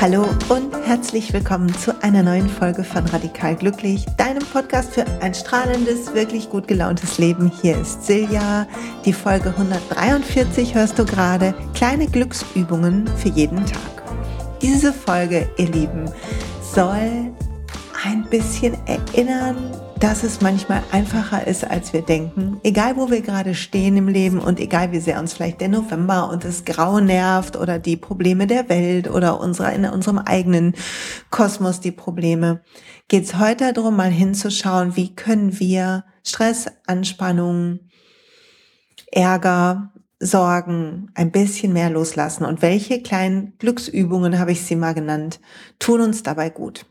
Hallo und herzlich willkommen zu einer neuen Folge von Radikal Glücklich, deinem Podcast für ein strahlendes, wirklich gut gelauntes Leben. Hier ist Silja. Die Folge 143 hörst du gerade. Kleine Glücksübungen für jeden Tag. Diese Folge, ihr Lieben, soll ein bisschen erinnern dass es manchmal einfacher ist, als wir denken. Egal, wo wir gerade stehen im Leben und egal, wie sehr uns vielleicht der November und das Grau nervt oder die Probleme der Welt oder unsere, in unserem eigenen Kosmos die Probleme, geht es heute darum, mal hinzuschauen, wie können wir Stress, Anspannung, Ärger, Sorgen ein bisschen mehr loslassen und welche kleinen Glücksübungen, habe ich sie mal genannt, tun uns dabei gut.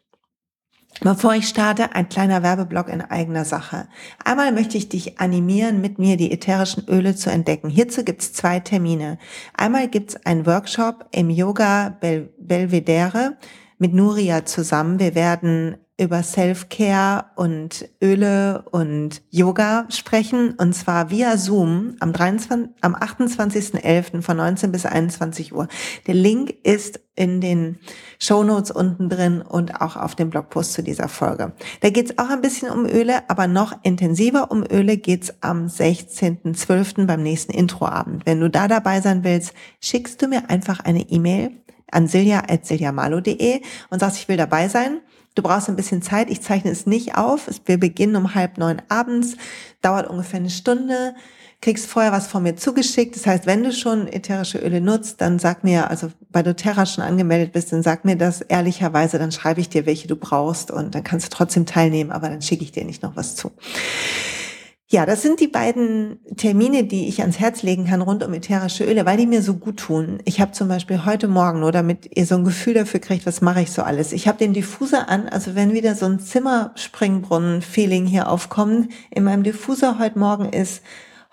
Bevor ich starte, ein kleiner Werbeblock in eigener Sache. Einmal möchte ich dich animieren, mit mir die ätherischen Öle zu entdecken. Hierzu gibt's zwei Termine. Einmal gibt's einen Workshop im Yoga Bel Belvedere mit Nuria zusammen. Wir werden über Self-Care und Öle und Yoga sprechen und zwar via Zoom am, 23, am 28.11. von 19 bis 21 Uhr. Der Link ist in den Shownotes unten drin und auch auf dem Blogpost zu dieser Folge. Da geht es auch ein bisschen um Öle, aber noch intensiver um Öle geht's am 16.12. beim nächsten Introabend. Wenn du da dabei sein willst, schickst du mir einfach eine E-Mail an silja.siljamalo.de und sagst, ich will dabei sein. Du brauchst ein bisschen Zeit. Ich zeichne es nicht auf. Wir beginnen um halb neun abends, dauert ungefähr eine Stunde. Kriegst vorher was von mir zugeschickt. Das heißt, wenn du schon ätherische Öle nutzt, dann sag mir, also bei doTERRA schon angemeldet bist, dann sag mir das ehrlicherweise, dann schreibe ich dir, welche du brauchst und dann kannst du trotzdem teilnehmen, aber dann schicke ich dir nicht noch was zu. Ja, das sind die beiden Termine, die ich ans Herz legen kann rund um ätherische Öle, weil die mir so gut tun. Ich habe zum Beispiel heute Morgen, nur damit ihr so ein Gefühl dafür kriegt, was mache ich so alles. Ich habe den Diffuser an, also wenn wieder so ein Zimmerspringbrunnen-Feeling hier aufkommt, in meinem Diffuser heute Morgen ist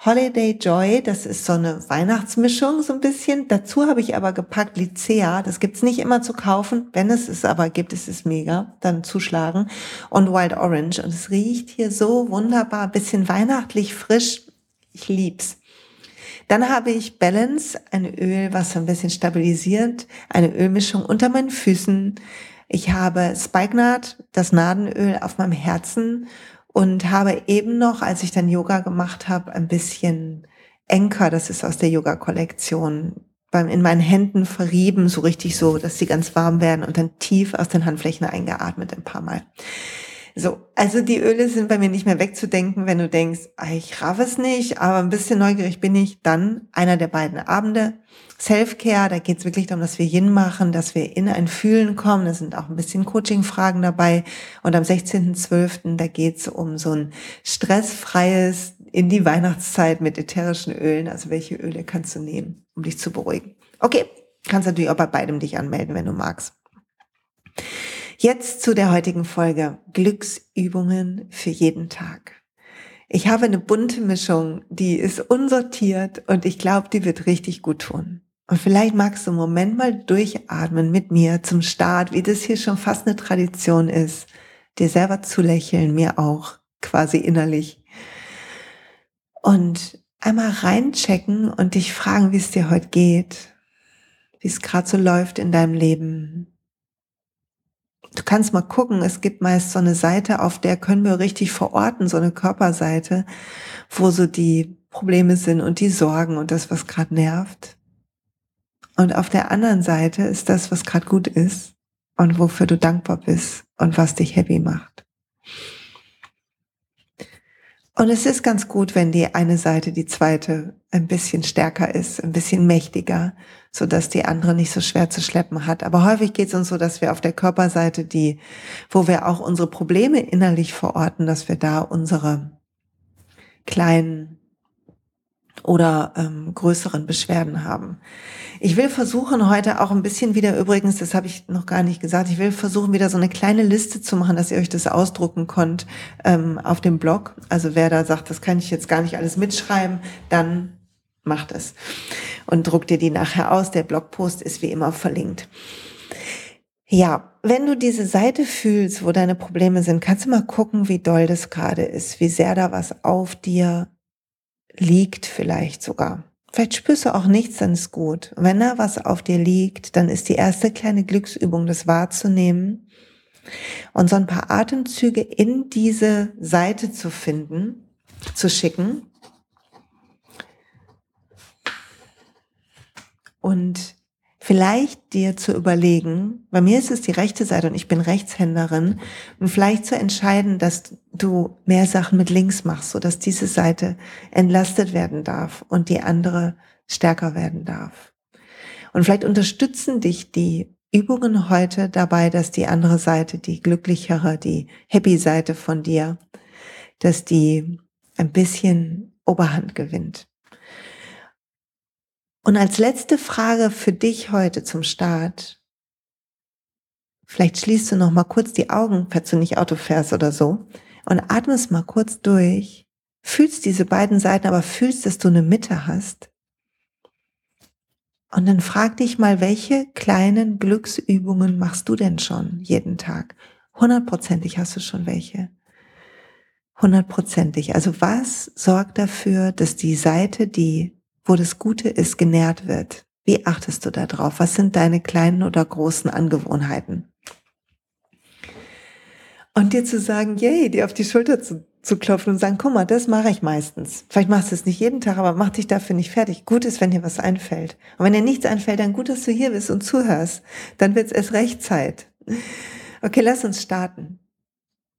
Holiday Joy, das ist so eine Weihnachtsmischung so ein bisschen. Dazu habe ich aber gepackt Lycea, das gibt's nicht immer zu kaufen. Wenn es es aber gibt, ist es mega, dann zuschlagen. Und Wild Orange und es riecht hier so wunderbar, bisschen weihnachtlich frisch. Ich lieb's. Dann habe ich Balance, ein Öl, was so ein bisschen stabilisiert, eine Ölmischung unter meinen Füßen. Ich habe Spikenard, das Nadenöl auf meinem Herzen und habe eben noch, als ich dann Yoga gemacht habe, ein bisschen Enker, das ist aus der Yoga-Kollektion, in meinen Händen verrieben, so richtig so, dass sie ganz warm werden und dann tief aus den Handflächen eingeatmet ein paar Mal. So, also die Öle sind bei mir nicht mehr wegzudenken, wenn du denkst, ah, ich raff es nicht, aber ein bisschen neugierig bin ich, dann einer der beiden Abende. Self-Care, da geht es wirklich darum, dass wir Yin machen, dass wir in ein Fühlen kommen. Da sind auch ein bisschen Coaching-Fragen dabei. Und am 16.12., da geht es um so ein stressfreies in die Weihnachtszeit mit ätherischen Ölen. Also welche Öle kannst du nehmen, um dich zu beruhigen? Okay, kannst natürlich auch bei beidem dich anmelden, wenn du magst. Jetzt zu der heutigen Folge. Glücksübungen für jeden Tag. Ich habe eine bunte Mischung, die ist unsortiert und ich glaube, die wird richtig gut tun. Und vielleicht magst du einen Moment mal durchatmen mit mir zum Start, wie das hier schon fast eine Tradition ist, dir selber zu lächeln, mir auch quasi innerlich. Und einmal reinchecken und dich fragen, wie es dir heute geht, wie es gerade so läuft in deinem Leben, Du kannst mal gucken, es gibt meist so eine Seite, auf der können wir richtig verorten, so eine Körperseite, wo so die Probleme sind und die Sorgen und das, was gerade nervt. Und auf der anderen Seite ist das, was gerade gut ist und wofür du dankbar bist und was dich happy macht. Und es ist ganz gut, wenn die eine Seite, die zweite, ein bisschen stärker ist, ein bisschen mächtiger, so dass die andere nicht so schwer zu schleppen hat. Aber häufig geht es uns so, dass wir auf der Körperseite, die, wo wir auch unsere Probleme innerlich verorten, dass wir da unsere kleinen oder ähm, größeren Beschwerden haben. Ich will versuchen heute auch ein bisschen wieder übrigens, das habe ich noch gar nicht gesagt, ich will versuchen wieder so eine kleine Liste zu machen, dass ihr euch das ausdrucken könnt ähm, auf dem Blog. Also wer da sagt, das kann ich jetzt gar nicht alles mitschreiben, dann macht es und druckt dir die nachher aus. Der Blogpost ist wie immer verlinkt. Ja, wenn du diese Seite fühlst, wo deine Probleme sind, kannst du mal gucken, wie doll das gerade ist, wie sehr da was auf dir liegt vielleicht sogar. Vielleicht spürst du auch nichts, dann ist gut. wenn da was auf dir liegt, dann ist die erste kleine Glücksübung, das wahrzunehmen und so ein paar Atemzüge in diese Seite zu finden, zu schicken. Und vielleicht dir zu überlegen, bei mir ist es die rechte Seite und ich bin Rechtshänderin, und vielleicht zu entscheiden, dass du mehr Sachen mit links machst, so dass diese Seite entlastet werden darf und die andere stärker werden darf. Und vielleicht unterstützen dich die Übungen heute dabei, dass die andere Seite, die glücklichere, die happy Seite von dir, dass die ein bisschen Oberhand gewinnt. Und als letzte Frage für dich heute zum Start. Vielleicht schließt du noch mal kurz die Augen, falls du nicht Auto fährst oder so, und atmest mal kurz durch. Fühlst diese beiden Seiten, aber fühlst, dass du eine Mitte hast. Und dann frag dich mal, welche kleinen Glücksübungen machst du denn schon jeden Tag? Hundertprozentig hast du schon welche. Hundertprozentig. Also was sorgt dafür, dass die Seite, die wo das Gute ist, genährt wird. Wie achtest du da drauf? Was sind deine kleinen oder großen Angewohnheiten? Und dir zu sagen, yay, dir auf die Schulter zu, zu klopfen und sagen, guck mal, das mache ich meistens. Vielleicht machst du es nicht jeden Tag, aber mach dich dafür nicht fertig. Gut ist, wenn dir was einfällt. Und wenn dir nichts einfällt, dann gut, dass du hier bist und zuhörst. Dann wird es erst recht Zeit. Okay, lass uns starten.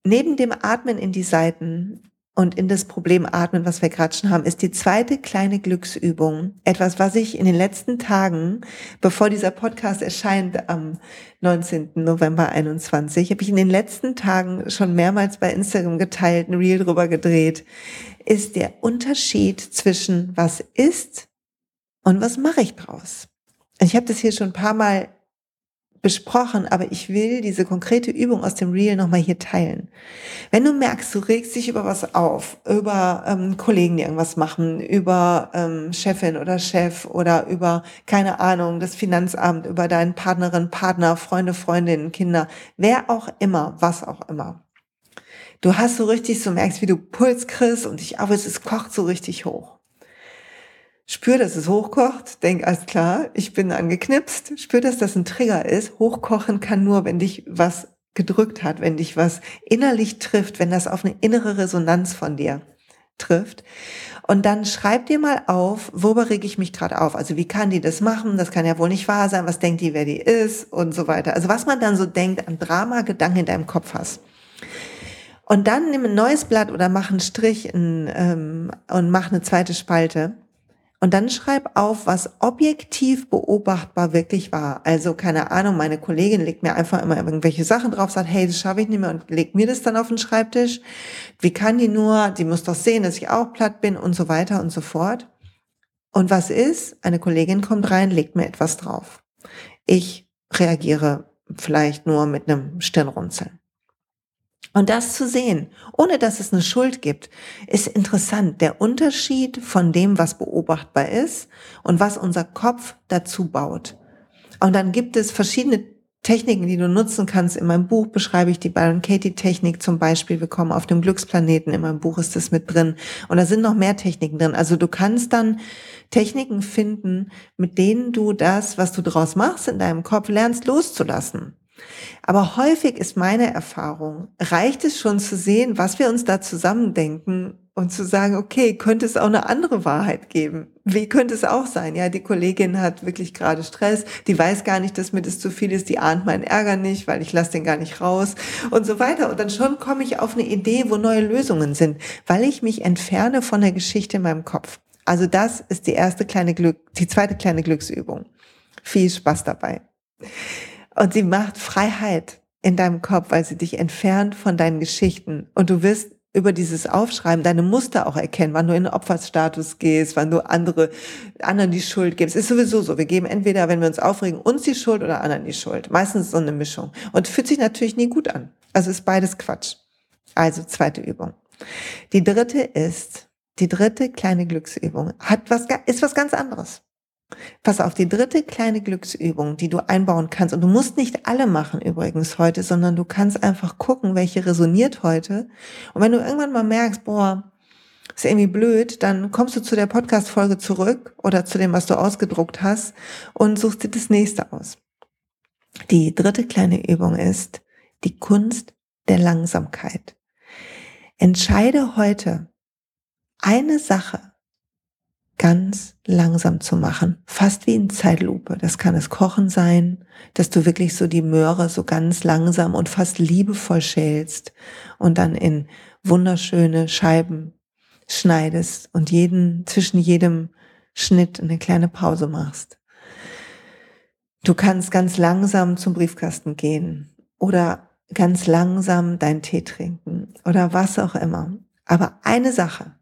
Neben dem Atmen in die Seiten und in das Problem atmen, was wir gerade schon haben, ist die zweite kleine Glücksübung. Etwas, was ich in den letzten Tagen, bevor dieser Podcast erscheint am 19. November 21, habe ich in den letzten Tagen schon mehrmals bei Instagram geteilt, ein Reel drüber gedreht, ist der Unterschied zwischen was ist und was mache ich draus. Ich habe das hier schon ein paar Mal besprochen, aber ich will diese konkrete Übung aus dem Reel nochmal hier teilen. Wenn du merkst, du regst dich über was auf, über ähm, Kollegen, die irgendwas machen, über ähm, Chefin oder Chef oder über, keine Ahnung, das Finanzamt, über deinen Partnerin, Partner, Freunde, Freundinnen, Kinder, wer auch immer, was auch immer. Du hast so richtig, so merkst, wie du Puls kriegst und dich, aber es kocht so richtig hoch. Spür, dass es hochkocht, denk, alles klar, ich bin angeknipst, spür, dass das ein Trigger ist. Hochkochen kann nur, wenn dich was gedrückt hat, wenn dich was innerlich trifft, wenn das auf eine innere Resonanz von dir trifft. Und dann schreib dir mal auf, worüber reg ich mich gerade auf? Also wie kann die das machen? Das kann ja wohl nicht wahr sein. Was denkt die, wer die ist? Und so weiter. Also was man dann so denkt an Drama, Gedanken in deinem Kopf hast. Und dann nimm ein neues Blatt oder mach einen Strich in, ähm, und mach eine zweite Spalte und dann schreib auf, was objektiv beobachtbar wirklich war. Also keine Ahnung, meine Kollegin legt mir einfach immer irgendwelche Sachen drauf, sagt, hey, das schaffe ich nicht mehr und legt mir das dann auf den Schreibtisch. Wie kann die nur? Die muss doch sehen, dass ich auch platt bin und so weiter und so fort. Und was ist? Eine Kollegin kommt rein, legt mir etwas drauf. Ich reagiere vielleicht nur mit einem Stirnrunzeln. Und das zu sehen, ohne dass es eine Schuld gibt, ist interessant. Der Unterschied von dem, was beobachtbar ist und was unser Kopf dazu baut. Und dann gibt es verschiedene Techniken, die du nutzen kannst. In meinem Buch beschreibe ich die Byron Katie Technik zum Beispiel. Wir kommen auf dem Glücksplaneten. In meinem Buch ist das mit drin. Und da sind noch mehr Techniken drin. Also du kannst dann Techniken finden, mit denen du das, was du draus machst in deinem Kopf, lernst loszulassen. Aber häufig ist meine Erfahrung, reicht es schon zu sehen, was wir uns da zusammendenken und zu sagen, okay, könnte es auch eine andere Wahrheit geben? Wie könnte es auch sein? Ja, die Kollegin hat wirklich gerade Stress, die weiß gar nicht, dass mir das zu viel ist, die ahnt meinen Ärger nicht, weil ich lasse den gar nicht raus und so weiter. Und dann schon komme ich auf eine Idee, wo neue Lösungen sind, weil ich mich entferne von der Geschichte in meinem Kopf. Also das ist die erste kleine Glück, die zweite kleine Glücksübung. Viel Spaß dabei. Und sie macht Freiheit in deinem Kopf, weil sie dich entfernt von deinen Geschichten. Und du wirst über dieses Aufschreiben deine Muster auch erkennen, wann du in den Opferstatus gehst, wann du andere, anderen die Schuld gibst. Ist sowieso so. Wir geben entweder, wenn wir uns aufregen, uns die Schuld oder anderen die Schuld. Meistens so eine Mischung. Und fühlt sich natürlich nie gut an. Also ist beides Quatsch. Also zweite Übung. Die dritte ist, die dritte kleine Glücksübung hat was, ist was ganz anderes. Pass auf, die dritte kleine Glücksübung, die du einbauen kannst. Und du musst nicht alle machen übrigens heute, sondern du kannst einfach gucken, welche resoniert heute. Und wenn du irgendwann mal merkst, boah, ist irgendwie blöd, dann kommst du zu der Podcast-Folge zurück oder zu dem, was du ausgedruckt hast und suchst dir das nächste aus. Die dritte kleine Übung ist die Kunst der Langsamkeit. Entscheide heute eine Sache ganz langsam zu machen, fast wie in Zeitlupe. Das kann das Kochen sein, dass du wirklich so die Möhre so ganz langsam und fast liebevoll schälst und dann in wunderschöne Scheiben schneidest und jeden, zwischen jedem Schnitt eine kleine Pause machst. Du kannst ganz langsam zum Briefkasten gehen oder ganz langsam deinen Tee trinken oder was auch immer. Aber eine Sache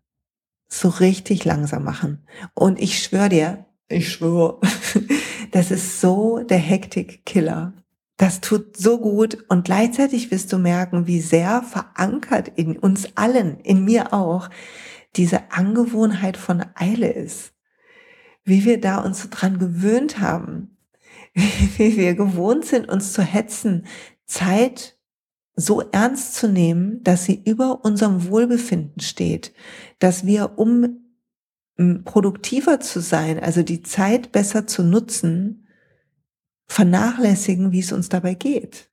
so richtig langsam machen. Und ich schwöre dir, ich schwöre, das ist so der Hektik-Killer. Das tut so gut und gleichzeitig wirst du merken, wie sehr verankert in uns allen, in mir auch, diese Angewohnheit von Eile ist. Wie wir da uns so dran gewöhnt haben, wie wir gewohnt sind, uns zu hetzen, Zeit so ernst zu nehmen, dass sie über unserem Wohlbefinden steht, dass wir, um produktiver zu sein, also die Zeit besser zu nutzen, vernachlässigen, wie es uns dabei geht.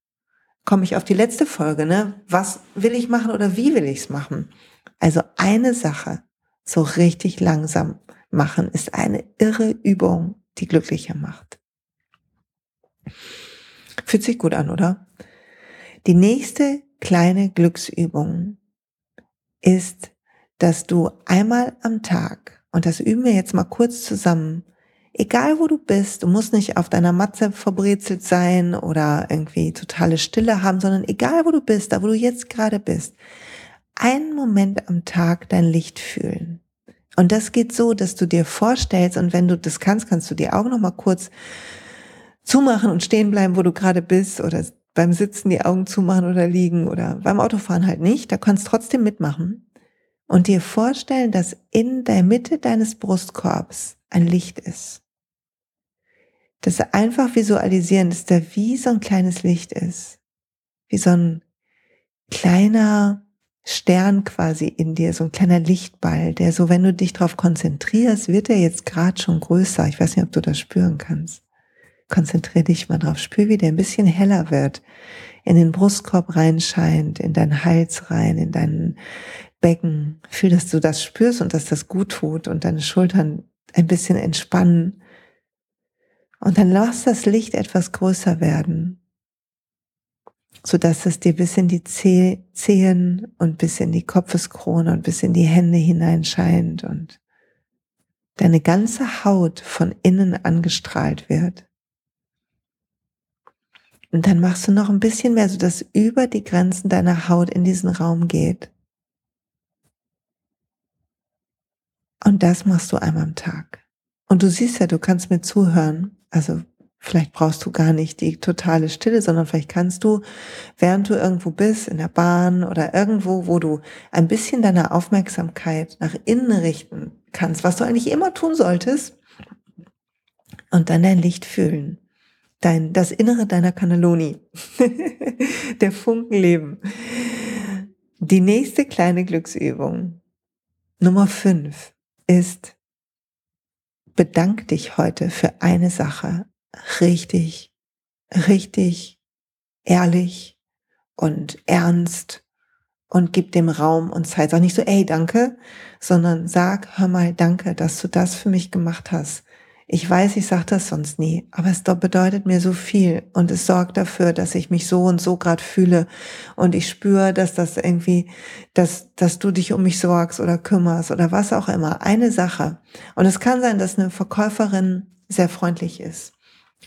Komme ich auf die letzte Folge, ne? Was will ich machen oder wie will ich es machen? Also eine Sache so richtig langsam machen ist eine irre Übung, die glücklicher macht. Fühlt sich gut an, oder? Die nächste kleine Glücksübung ist, dass du einmal am Tag, und das üben wir jetzt mal kurz zusammen, egal wo du bist, du musst nicht auf deiner Matze verbrezelt sein oder irgendwie totale Stille haben, sondern egal wo du bist, da wo du jetzt gerade bist, einen Moment am Tag dein Licht fühlen. Und das geht so, dass du dir vorstellst, und wenn du das kannst, kannst du die Augen noch mal kurz zumachen und stehen bleiben, wo du gerade bist, oder beim Sitzen die Augen zumachen oder liegen, oder beim Autofahren halt nicht. Da kannst trotzdem mitmachen und dir vorstellen, dass in der Mitte deines Brustkorbs ein Licht ist. Dass einfach visualisieren, dass da wie so ein kleines Licht ist. Wie so ein kleiner Stern quasi in dir, so ein kleiner Lichtball, der so, wenn du dich darauf konzentrierst, wird er jetzt gerade schon größer. Ich weiß nicht, ob du das spüren kannst. Konzentrier dich mal drauf. Spür, wie der ein bisschen heller wird, in den Brustkorb reinscheint, in deinen Hals rein, in deinen Becken. Fühl, dass du das spürst und dass das gut tut und deine Schultern ein bisschen entspannen. Und dann lass das Licht etwas größer werden so dass es dir bis in die Zehen und bis in die Kopfeskrone und bis in die Hände hineinscheint und deine ganze Haut von innen angestrahlt wird. Und dann machst du noch ein bisschen mehr, so dass über die Grenzen deiner Haut in diesen Raum geht. Und das machst du einmal am Tag. Und du siehst ja, du kannst mir zuhören. Also Vielleicht brauchst du gar nicht die totale Stille, sondern vielleicht kannst du, während du irgendwo bist, in der Bahn oder irgendwo, wo du ein bisschen deine Aufmerksamkeit nach innen richten kannst, was du eigentlich immer tun solltest, und dann dein Licht fühlen. Dein, das Innere deiner Cannelloni. der Funkenleben. Die nächste kleine Glücksübung, Nummer fünf, ist, bedank dich heute für eine Sache richtig, richtig ehrlich und ernst und gib dem Raum und Zeit. Sag nicht so, ey, danke, sondern sag, hör mal, danke, dass du das für mich gemacht hast. Ich weiß, ich sage das sonst nie, aber es bedeutet mir so viel und es sorgt dafür, dass ich mich so und so gerade fühle und ich spüre, dass das irgendwie, dass, dass du dich um mich sorgst oder kümmerst oder was auch immer. Eine Sache. Und es kann sein, dass eine Verkäuferin sehr freundlich ist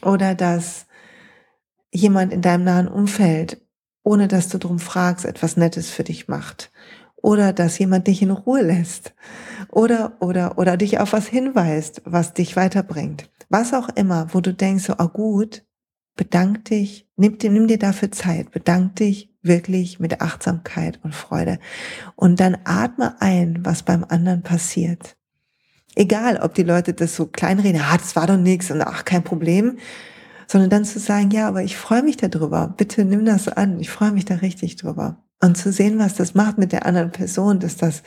oder dass jemand in deinem nahen Umfeld, ohne dass du drum fragst, etwas Nettes für dich macht. Oder dass jemand dich in Ruhe lässt. Oder, oder, oder dich auf was hinweist, was dich weiterbringt. Was auch immer, wo du denkst, so, oh gut, bedank dich, nimm, nimm dir dafür Zeit, bedank dich wirklich mit Achtsamkeit und Freude. Und dann atme ein, was beim anderen passiert. Egal, ob die Leute das so kleinreden, ah, das war doch nichts und ach, kein Problem, sondern dann zu sagen, ja, aber ich freue mich darüber, bitte nimm das an, ich freue mich da richtig drüber. Und zu sehen, was das macht mit der anderen Person, dass das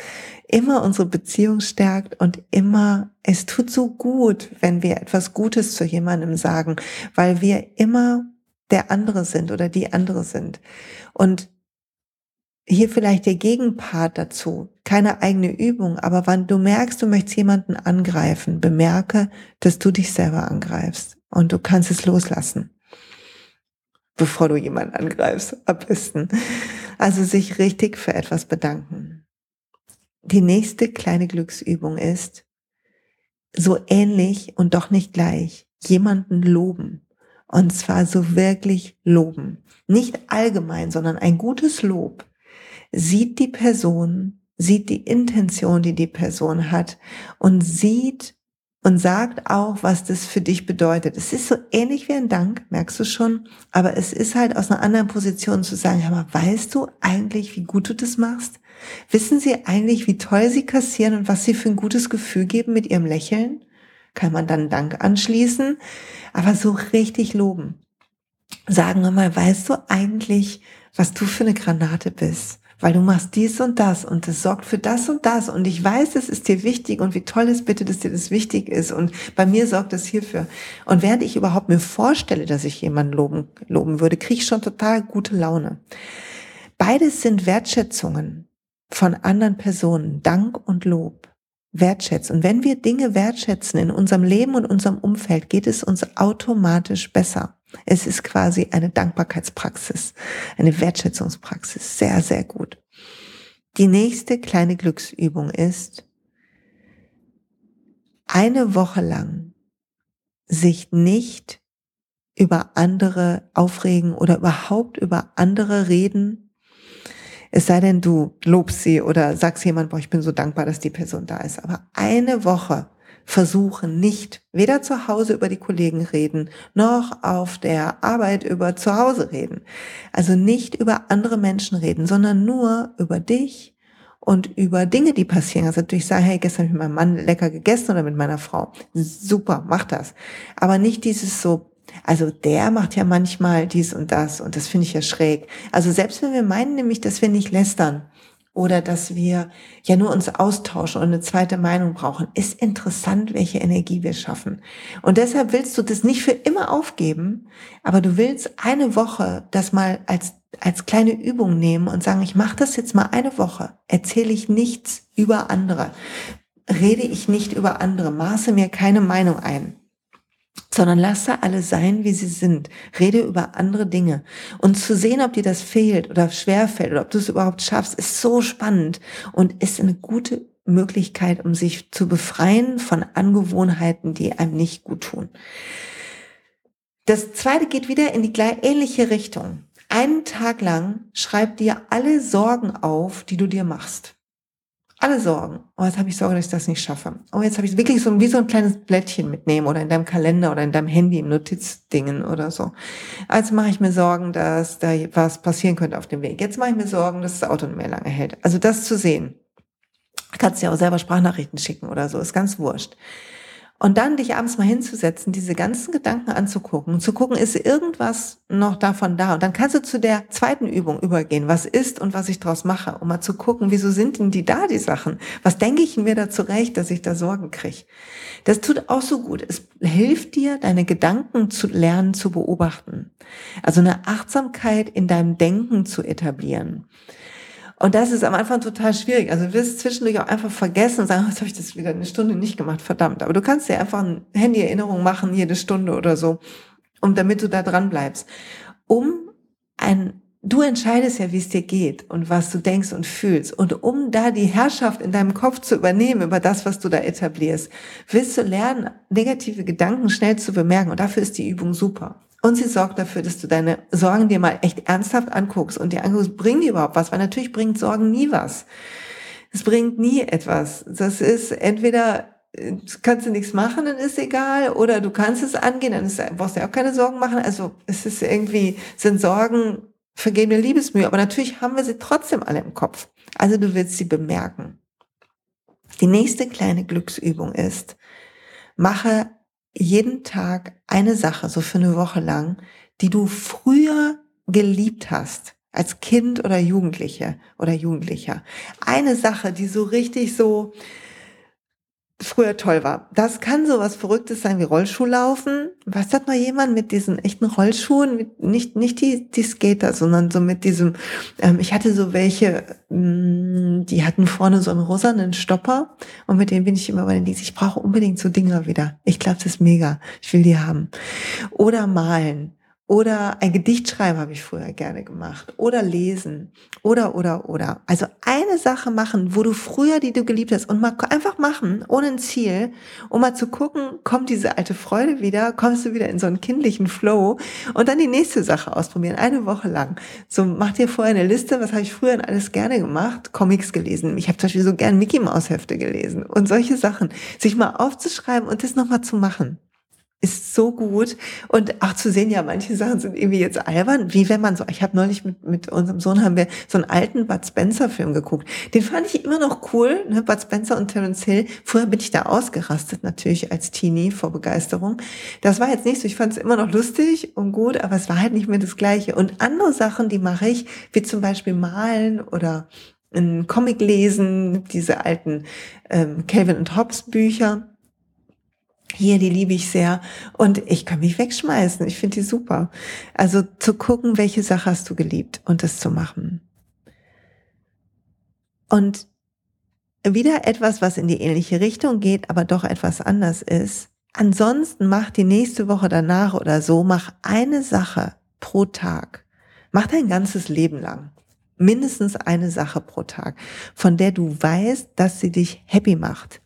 immer unsere Beziehung stärkt und immer, es tut so gut, wenn wir etwas Gutes zu jemandem sagen, weil wir immer der andere sind oder die andere sind. Und hier vielleicht der Gegenpart dazu, keine eigene Übung, aber wann du merkst, du möchtest jemanden angreifen, bemerke, dass du dich selber angreifst und du kannst es loslassen, bevor du jemanden angreifst, am besten. Also sich richtig für etwas bedanken. Die nächste kleine Glücksübung ist, so ähnlich und doch nicht gleich, jemanden loben. Und zwar so wirklich loben. Nicht allgemein, sondern ein gutes Lob sieht die Person, sieht die Intention, die die Person hat und sieht und sagt auch, was das für dich bedeutet. Es ist so ähnlich wie ein Dank, merkst du schon, aber es ist halt aus einer anderen Position zu sagen, hör mal, weißt du eigentlich, wie gut du das machst? Wissen sie eigentlich, wie toll sie kassieren und was sie für ein gutes Gefühl geben mit ihrem Lächeln? Kann man dann Dank anschließen, aber so richtig loben. Sagen wir mal, weißt du eigentlich, was du für eine Granate bist? Weil du machst dies und das und das sorgt für das und das und ich weiß, es ist dir wichtig und wie toll ist bitte, dass dir das wichtig ist und bei mir sorgt das hierfür. Und während ich überhaupt mir vorstelle, dass ich jemanden loben, loben würde, kriege ich schon total gute Laune. Beides sind Wertschätzungen von anderen Personen, Dank und Lob. Wertschätzen. Und wenn wir Dinge wertschätzen in unserem Leben und unserem Umfeld, geht es uns automatisch besser. Es ist quasi eine Dankbarkeitspraxis, eine Wertschätzungspraxis. Sehr, sehr gut. Die nächste kleine Glücksübung ist, eine Woche lang sich nicht über andere aufregen oder überhaupt über andere reden. Es sei denn, du lobst sie oder sagst jemand, boah, ich bin so dankbar, dass die Person da ist. Aber eine Woche versuchen nicht weder zu Hause über die Kollegen reden, noch auf der Arbeit über zu Hause reden. Also nicht über andere Menschen reden, sondern nur über dich und über Dinge, die passieren. Also natürlich sagen, hey, gestern habe ich mit meinem Mann lecker gegessen oder mit meiner Frau. Super, mach das. Aber nicht dieses so also der macht ja manchmal dies und das und das finde ich ja schräg. Also selbst wenn wir meinen nämlich, dass wir nicht lästern, oder dass wir ja nur uns austauschen und eine zweite Meinung brauchen, ist interessant, welche Energie wir schaffen. Und deshalb willst du das nicht für immer aufgeben, aber du willst eine Woche das mal als als kleine Übung nehmen und sagen, ich mache das jetzt mal eine Woche, erzähle ich nichts über andere, rede ich nicht über andere, maße mir keine Meinung ein sondern lasse alle sein, wie sie sind. Rede über andere Dinge. Und zu sehen, ob dir das fehlt oder schwer fällt oder ob du es überhaupt schaffst, ist so spannend und ist eine gute Möglichkeit, um sich zu befreien von Angewohnheiten, die einem nicht gut tun. Das zweite geht wieder in die gleich ähnliche Richtung. Einen Tag lang schreib dir alle Sorgen auf, die du dir machst alle Sorgen. Oh, jetzt habe ich Sorge, dass ich das nicht schaffe. Oh, jetzt habe ich wirklich so wie so ein kleines Blättchen mitnehmen oder in deinem Kalender oder in deinem Handy im Notizdingen oder so. Also mache ich mir Sorgen, dass da was passieren könnte auf dem Weg. Jetzt mache ich mir Sorgen, dass das Auto nicht mehr lange hält. Also das zu sehen. Kannst ja auch selber Sprachnachrichten schicken oder so, ist ganz wurscht. Und dann dich abends mal hinzusetzen, diese ganzen Gedanken anzugucken und zu gucken, ist irgendwas noch davon da? Und dann kannst du zu der zweiten Übung übergehen. Was ist und was ich draus mache? Um mal zu gucken, wieso sind denn die da, die Sachen? Was denke ich mir da zurecht, dass ich da Sorgen kriege? Das tut auch so gut. Es hilft dir, deine Gedanken zu lernen, zu beobachten. Also eine Achtsamkeit in deinem Denken zu etablieren. Und das ist am Anfang total schwierig. Also du wirst zwischendurch auch einfach vergessen und sagen, oh, jetzt habe ich das wieder eine Stunde nicht gemacht, verdammt. Aber du kannst dir einfach eine Handy-Erinnerung machen, jede Stunde oder so, um damit du da dran bleibst. Um ein Du entscheidest ja, wie es dir geht und was du denkst und fühlst. Und um da die Herrschaft in deinem Kopf zu übernehmen über das, was du da etablierst, willst du lernen, negative Gedanken schnell zu bemerken. Und dafür ist die Übung super. Und sie sorgt dafür, dass du deine Sorgen dir mal echt ernsthaft anguckst und dir anguckst, bringen die überhaupt was? Weil natürlich bringt Sorgen nie was. Es bringt nie etwas. Das ist entweder äh, kannst du nichts machen, dann ist egal, oder du kannst es angehen, dann ist, brauchst du ja auch keine Sorgen machen. Also es ist irgendwie, sind Sorgen vergebene Liebesmühe, aber natürlich haben wir sie trotzdem alle im Kopf. Also du willst sie bemerken. Die nächste kleine Glücksübung ist, mache jeden Tag eine Sache, so für eine Woche lang, die du früher geliebt hast, als Kind oder Jugendliche oder Jugendlicher. Eine Sache, die so richtig so, früher toll war. Das kann so was Verrücktes sein wie Rollschuhlaufen. Was hat mal jemand mit diesen echten Rollschuhen, nicht, nicht die, die Skater, sondern so mit diesem, ähm, ich hatte so welche, mh, mm, die hatten vorne so einen rosanen Stopper und mit denen bin ich immer bei den Dienst. Ich brauche unbedingt so Dinger wieder. Ich glaube, das ist mega. Ich will die haben. Oder malen. Oder ein Gedicht schreiben habe ich früher gerne gemacht. Oder lesen. Oder, oder, oder. Also eine Sache machen, wo du früher, die du geliebt hast, und mal einfach machen, ohne ein Ziel, um mal zu gucken, kommt diese alte Freude wieder, kommst du wieder in so einen kindlichen Flow und dann die nächste Sache ausprobieren, eine Woche lang. So, mach dir vorher eine Liste, was habe ich früher alles gerne gemacht? Comics gelesen. Ich habe zum Beispiel so gern Mickey Maus Hefte gelesen und solche Sachen. Sich mal aufzuschreiben und das nochmal zu machen ist so gut und auch zu sehen, ja, manche Sachen sind irgendwie jetzt albern, wie wenn man so, ich habe neulich mit, mit unserem Sohn haben wir so einen alten Bud Spencer Film geguckt. Den fand ich immer noch cool, ne? Bud Spencer und Terence Hill. Vorher bin ich da ausgerastet natürlich als Teenie vor Begeisterung. Das war jetzt nicht so, ich fand es immer noch lustig und gut, aber es war halt nicht mehr das Gleiche. Und andere Sachen, die mache ich, wie zum Beispiel malen oder ein Comic lesen, diese alten ähm, Calvin und Hobbes Bücher hier, die liebe ich sehr und ich kann mich wegschmeißen. Ich finde die super. Also zu gucken, welche Sache hast du geliebt und das zu machen. Und wieder etwas, was in die ähnliche Richtung geht, aber doch etwas anders ist. Ansonsten mach die nächste Woche danach oder so, mach eine Sache pro Tag. Mach dein ganzes Leben lang. Mindestens eine Sache pro Tag, von der du weißt, dass sie dich happy macht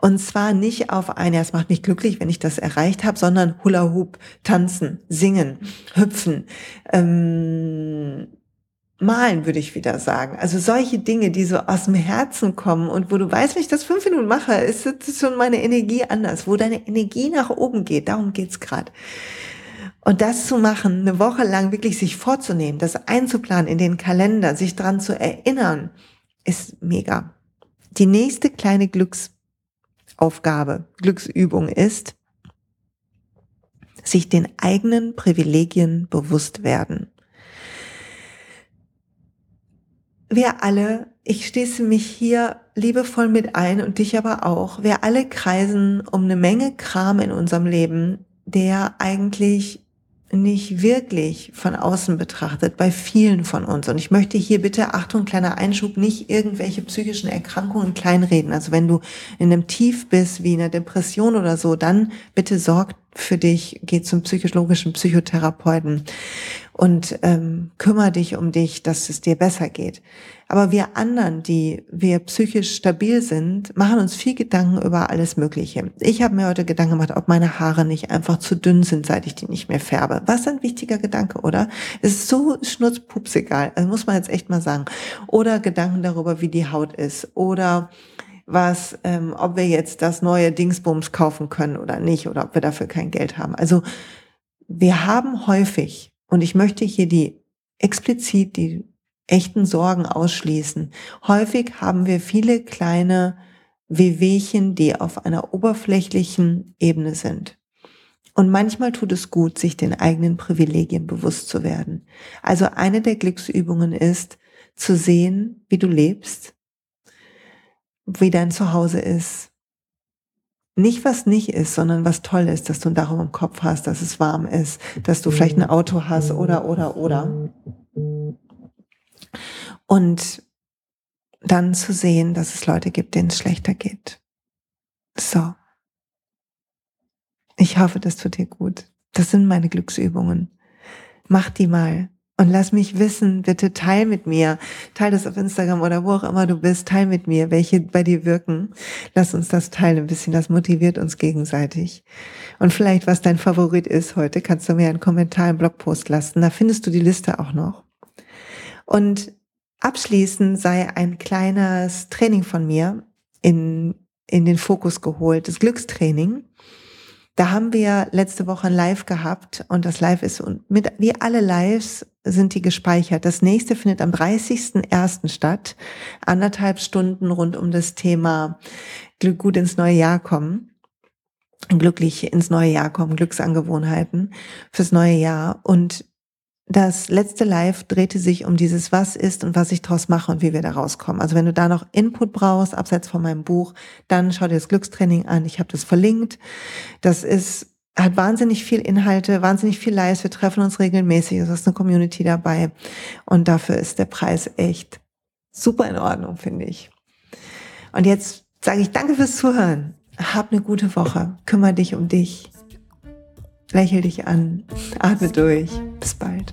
und zwar nicht auf ein, es macht mich glücklich, wenn ich das erreicht habe, sondern Hula Hoop, tanzen, singen, hüpfen, ähm, malen, würde ich wieder sagen. Also solche Dinge, die so aus dem Herzen kommen und wo du weißt, wenn ich das fünf Minuten mache, ist, ist schon meine Energie anders, wo deine Energie nach oben geht. Darum geht's gerade. Und das zu machen, eine Woche lang wirklich sich vorzunehmen, das einzuplanen in den Kalender, sich dran zu erinnern, ist mega. Die nächste kleine Glücks Aufgabe, Glücksübung ist, sich den eigenen Privilegien bewusst werden. Wir alle, ich schließe mich hier liebevoll mit ein und dich aber auch, wir alle kreisen um eine Menge Kram in unserem Leben, der eigentlich nicht wirklich von außen betrachtet, bei vielen von uns. Und ich möchte hier bitte, Achtung, kleiner Einschub, nicht irgendwelche psychischen Erkrankungen kleinreden. Also wenn du in einem Tief bist, wie in einer Depression oder so, dann bitte sorg für dich, geh zum psychologischen Psychotherapeuten und ähm, kümmere dich um dich, dass es dir besser geht. Aber wir anderen, die wir psychisch stabil sind, machen uns viel Gedanken über alles Mögliche. Ich habe mir heute Gedanken gemacht, ob meine Haare nicht einfach zu dünn sind, seit ich die nicht mehr färbe. Was ein wichtiger Gedanke, oder? Es ist so schnurzpupsegal, also muss man jetzt echt mal sagen. Oder Gedanken darüber, wie die Haut ist. Oder was, ähm, ob wir jetzt das neue Dingsbums kaufen können oder nicht, oder ob wir dafür kein Geld haben. Also wir haben häufig, und ich möchte hier die explizit die echten Sorgen ausschließen. Häufig haben wir viele kleine Wehwehchen, die auf einer oberflächlichen Ebene sind. Und manchmal tut es gut, sich den eigenen Privilegien bewusst zu werden. Also eine der Glücksübungen ist, zu sehen, wie du lebst, wie dein Zuhause ist. Nicht was nicht ist, sondern was toll ist, dass du ein Dach im Kopf hast, dass es warm ist, dass du vielleicht ein Auto hast oder, oder, oder. Und dann zu sehen, dass es Leute gibt, denen es schlechter geht. So. Ich hoffe, das tut dir gut. Das sind meine Glücksübungen. Mach die mal. Und lass mich wissen, bitte teil mit mir, teil das auf Instagram oder wo auch immer du bist, teil mit mir, welche bei dir wirken. Lass uns das teilen ein bisschen, das motiviert uns gegenseitig. Und vielleicht, was dein Favorit ist heute, kannst du mir einen Kommentar im Blogpost lassen. Da findest du die Liste auch noch. Und abschließend sei ein kleines Training von mir in, in den Fokus geholt, das Glückstraining. Da haben wir letzte Woche ein Live gehabt und das Live ist mit, wie alle Lives sind die gespeichert. Das nächste findet am 30.01. statt. Anderthalb Stunden rund um das Thema Glück gut ins neue Jahr kommen. Glücklich ins neue Jahr kommen, Glücksangewohnheiten fürs neue Jahr. Und das letzte Live drehte sich um dieses Was ist und was ich daraus mache und wie wir da rauskommen. Also wenn du da noch Input brauchst, abseits von meinem Buch, dann schau dir das Glückstraining an. Ich habe das verlinkt. Das ist hat wahnsinnig viel Inhalte, wahnsinnig viel Lives. Wir treffen uns regelmäßig. Es ist eine Community dabei. Und dafür ist der Preis echt super in Ordnung, finde ich. Und jetzt sage ich danke fürs Zuhören. Hab eine gute Woche. Kümmer dich um dich. Lächel dich an. Atme durch. Bis bald.